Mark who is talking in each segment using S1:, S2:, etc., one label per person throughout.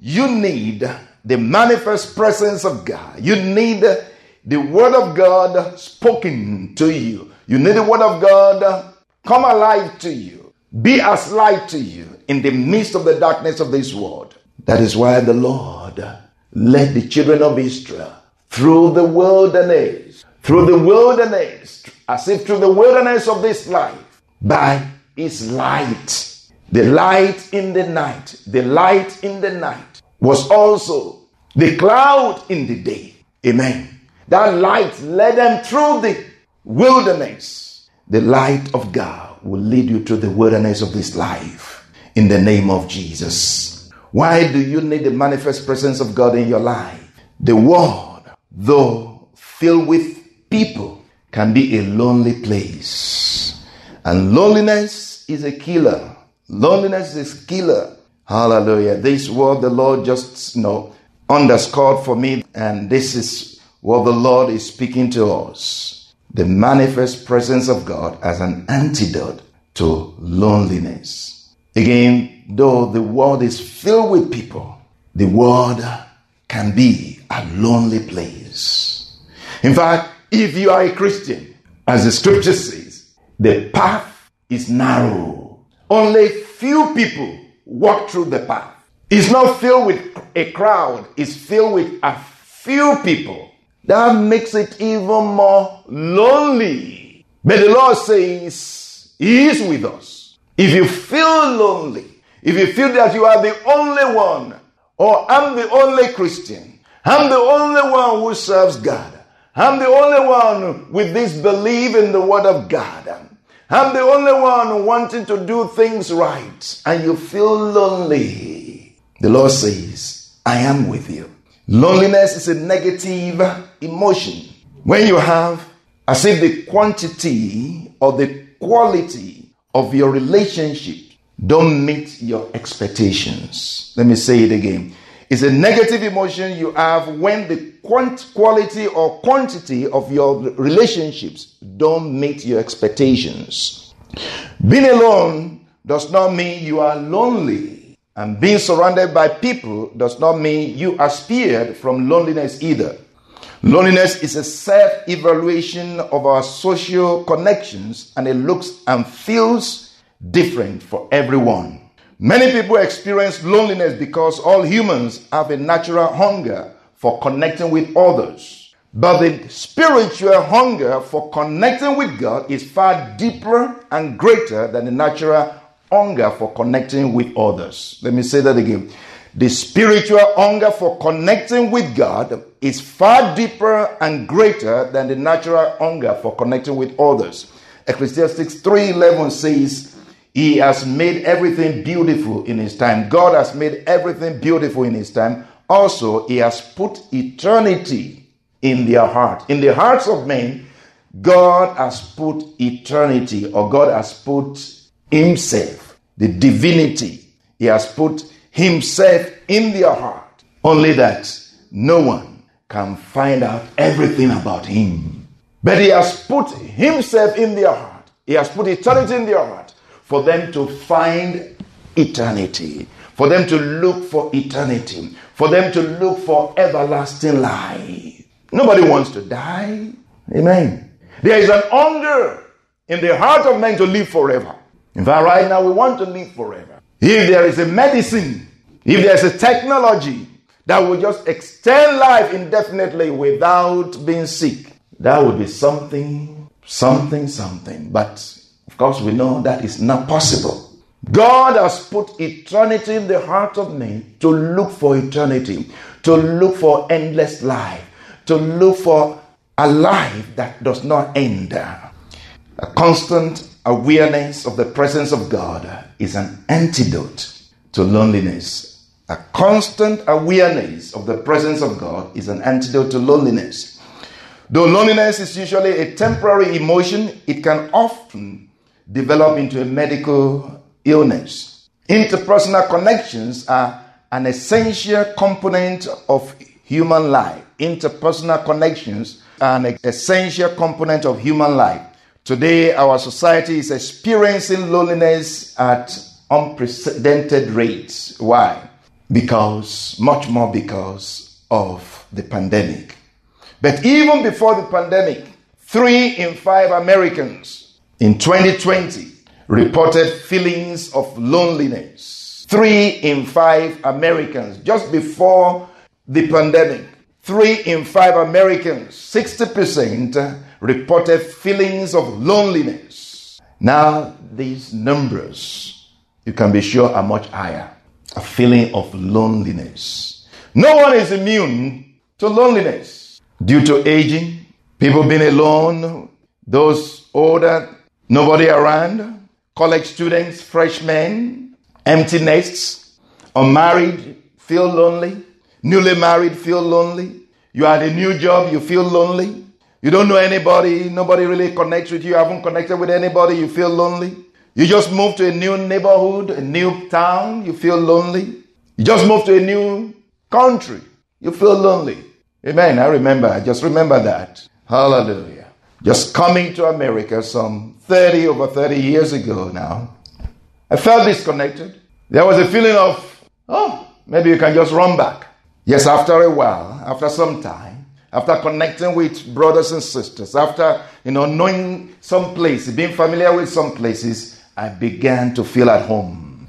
S1: You need the manifest presence of God. You need the word of God spoken to you. You need the word of God come alive to you. Be as light to you in the midst of the darkness of this world. That is why the Lord led the children of Israel through the wilderness, through the wilderness, as if through the wilderness of this life, by his light. The light in the night, the light in the night was also the cloud in the day. Amen. That light led them through the wilderness. The light of God will lead you to the wilderness of this life in the name of Jesus. Why do you need the manifest presence of God in your life? The world, though filled with people, can be a lonely place. And loneliness is a killer. Loneliness is killer. Hallelujah. This word the Lord just you know underscored for me, and this is what the Lord is speaking to us. The manifest presence of God as an antidote to loneliness. Again, though the world is filled with people, the world can be a lonely place. In fact, if you are a Christian, as the scripture says, the path is narrow. Only few people walk through the path. It's not filled with a crowd, it's filled with a few people. That makes it even more lonely. But the Lord says, He is with us. If you feel lonely, if you feel that you are the only one, or I'm the only Christian, I'm the only one who serves God, I'm the only one with this belief in the Word of God, I'm the only one wanting to do things right, and you feel lonely, the Lord says, I am with you. Loneliness is a negative emotion. When you have as if the quantity or the quality of your relationship don't meet your expectations. Let me say it again. It's a negative emotion you have when the quality or quantity of your relationships don't meet your expectations. Being alone does not mean you are lonely, and being surrounded by people does not mean you are spared from loneliness either. Loneliness is a self evaluation of our social connections, and it looks and feels different for everyone. Many people experience loneliness because all humans have a natural hunger for connecting with others. But the spiritual hunger for connecting with God is far deeper and greater than the natural hunger for connecting with others. Let me say that again. The spiritual hunger for connecting with God is far deeper and greater than the natural hunger for connecting with others. Ecclesiastes 3:11 says, he has made everything beautiful in His time. God has made everything beautiful in His time. Also, He has put eternity in their heart. In the hearts of men, God has put eternity, or God has put Himself, the divinity. He has put Himself in their heart. Only that no one can find out everything about Him. But He has put Himself in their heart. He has put eternity in their heart for them to find eternity, for them to look for eternity, for them to look for everlasting life. Nobody wants to die. Amen. There is an hunger in the heart of man to live forever. In fact, right now we want to live forever. If there is a medicine, if there's a technology that will just extend life indefinitely without being sick, that would be something, something, something. But course, we know that is not possible. God has put eternity in the heart of man to look for eternity, to look for endless life, to look for a life that does not end. A constant awareness of the presence of God is an antidote to loneliness A constant awareness of the presence of God is an antidote to loneliness. Though loneliness is usually a temporary emotion, it can often develop into a medical illness. Interpersonal connections are an essential component of human life. Interpersonal connections are an essential component of human life. Today, our society is experiencing loneliness at unprecedented rates. Why? Because, much more because of the pandemic. But even before the pandemic, three in five Americans in 2020 reported feelings of loneliness. Three in five Americans, just before the pandemic, three in five Americans, 60%, reported feelings of loneliness. Now, these numbers, you can be sure, are much higher. A feeling of loneliness. No one is immune to loneliness due to aging, people being alone, those older, nobody around, college students, freshmen, empty nests, unmarried, feel lonely, newly married, feel lonely. You had a new job, you feel lonely. You don't know anybody, nobody really connects with you, haven't connected with anybody, you feel lonely. You just moved to a new neighborhood, a new town, you feel lonely. You just moved to a new country, you feel lonely. Amen. I remember, I just remember that. Hallelujah. Just coming to America some 30, over 30 years ago now, I felt disconnected. There was a feeling of, oh, maybe you can just run back. Yes, after a while, after some time, after connecting with brothers and sisters, after you know knowing some places, being familiar with some places, I began to feel at home.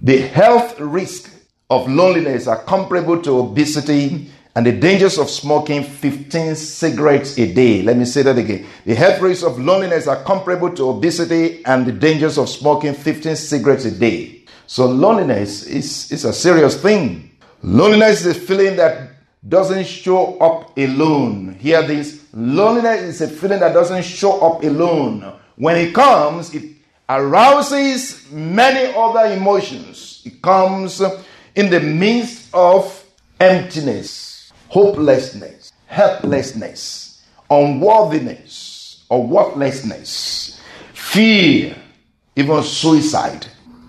S1: The health risk of loneliness are comparable to obesity and the dangers of smoking 15 cigarettes a day. Let me say that again. The health risks of loneliness are comparable to obesity and the dangers of smoking 15 cigarettes a day. So loneliness is, is a serious thing. Loneliness is a feeling that doesn't show up alone. Hear this loneliness is a feeling that doesn't show up alone. When it comes, it arouses many other emotions. It comes in the midst of emptiness, hopelessness, helplessness, unworthiness, or worthlessness, fear, even suicide.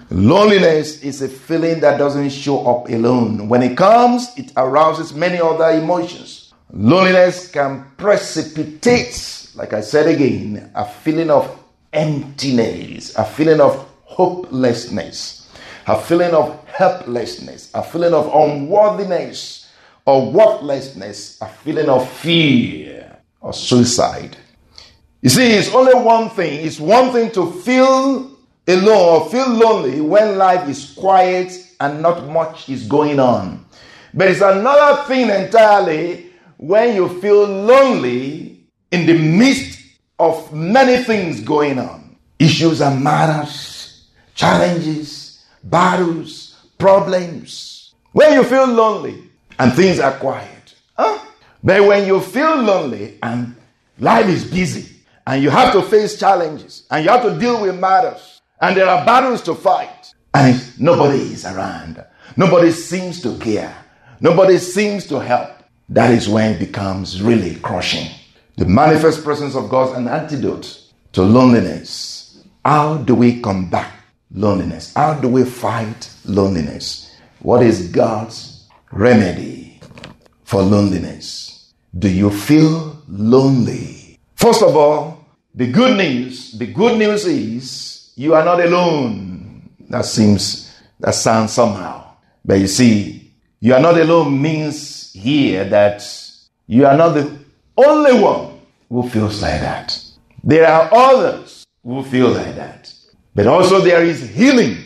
S1: Loneliness is a feeling that doesn't show up alone. When it comes, it arouses many other emotions. Loneliness can precipitate, like I said again, a feeling of emptiness, a feeling of hopelessness, a feeling of helplessness, a feeling of unworthiness or worthlessness, a feeling of fear or suicide. You see, it's only one thing. It's one thing to feel alone or feel lonely when life is quiet and not much is going on. But it's another thing entirely when you feel lonely in the midst of many things going on issues and matters, challenges, battles, problems. When you feel lonely and things are quiet. Huh? But when you feel lonely and life is busy and you have to face challenges and you have to deal with matters, and there are battles to fight, and nobody is around. Nobody seems to care. Nobody seems to help. That is when it becomes really crushing. The manifest presence of God is an antidote to loneliness. How do we combat loneliness? How do we fight loneliness? What is God's remedy for loneliness? Do you feel lonely? First of all, the good news, the good news is you are not alone. That seems, that sounds somehow. But you see, you are not alone means here that you are not the only one who feels like that. There are others who feel like that. But also there is healing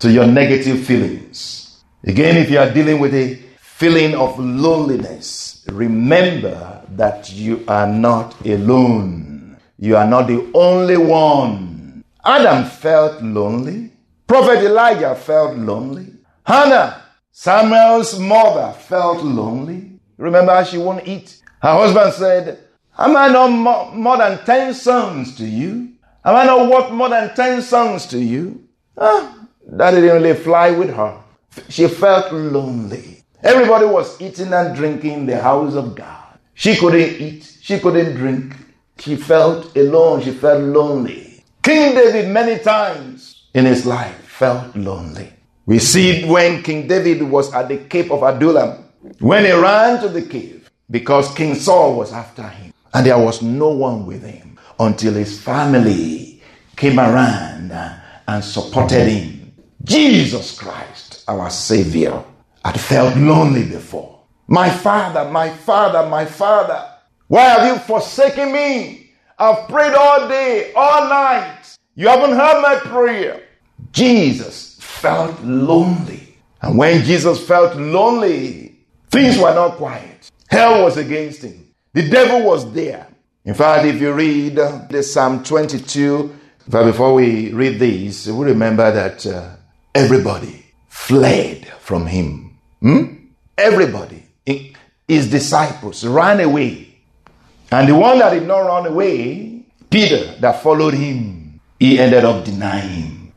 S1: to your negative feelings. Again, if you are dealing with a feeling of loneliness, remember that you are not alone. You are not the only one Adam felt lonely. Prophet Elijah felt lonely. Hannah, Samuel's mother, felt lonely. Remember, how she won't eat. Her husband said, Am I not more than 10 sons to you? Am I not worth more than 10 sons to you? Ah, that didn't really fly with her. she felt lonely. Everybody was eating and drinking in the house of God. She couldn't eat, she couldn't drink. She felt alone, she felt lonely. King David, many times in his life, felt lonely. We see when King David was at the cave of Adullam, when he ran to the cave because King Saul was after him, and there was no one with him until his family came around and supported him. Jesus Christ, our Savior, had felt lonely before. My Father, my Father, my Father, why have you forsaken me? I've prayed all day, all night. You haven't heard my prayer. Jesus felt lonely. And when Jesus felt lonely, things were not quiet. Hell was against him. The devil was there. In fact, if you read the Psalm 22, but before we read these, we remember that uh, everybody fled from him. Hmm? Everybody, his disciples, ran away. And the one that did not run away, Peter, that followed him, he ended up denying.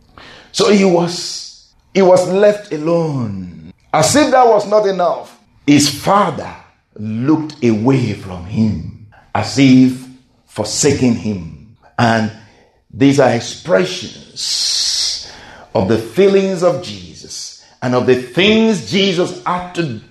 S1: So he was he was left alone. As if that was not enough, his father looked away from him, as if forsaking him. And these are expressions of the feelings of Jesus and of the things Jesus had to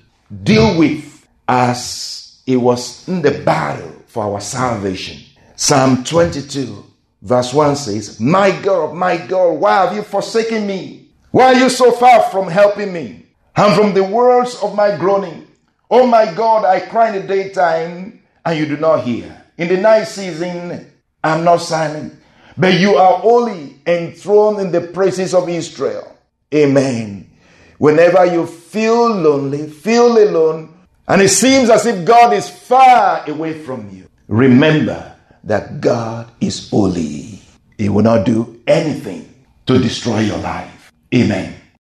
S1: deal with as he was in the battle for our salvation. Psalm 22, verse 1 says, My God, my God, why have you forsaken me? Why are you so far from helping me? And from the words of my groaning, Oh my God, I cry in the daytime and you do not hear. In the night season, I'm not silent but you are only enthroned in the praises of Israel. Amen. Whenever you feel lonely, feel alone, and it seems as if God is far away from you, remember that God is holy. He will not do anything to destroy your life. Amen.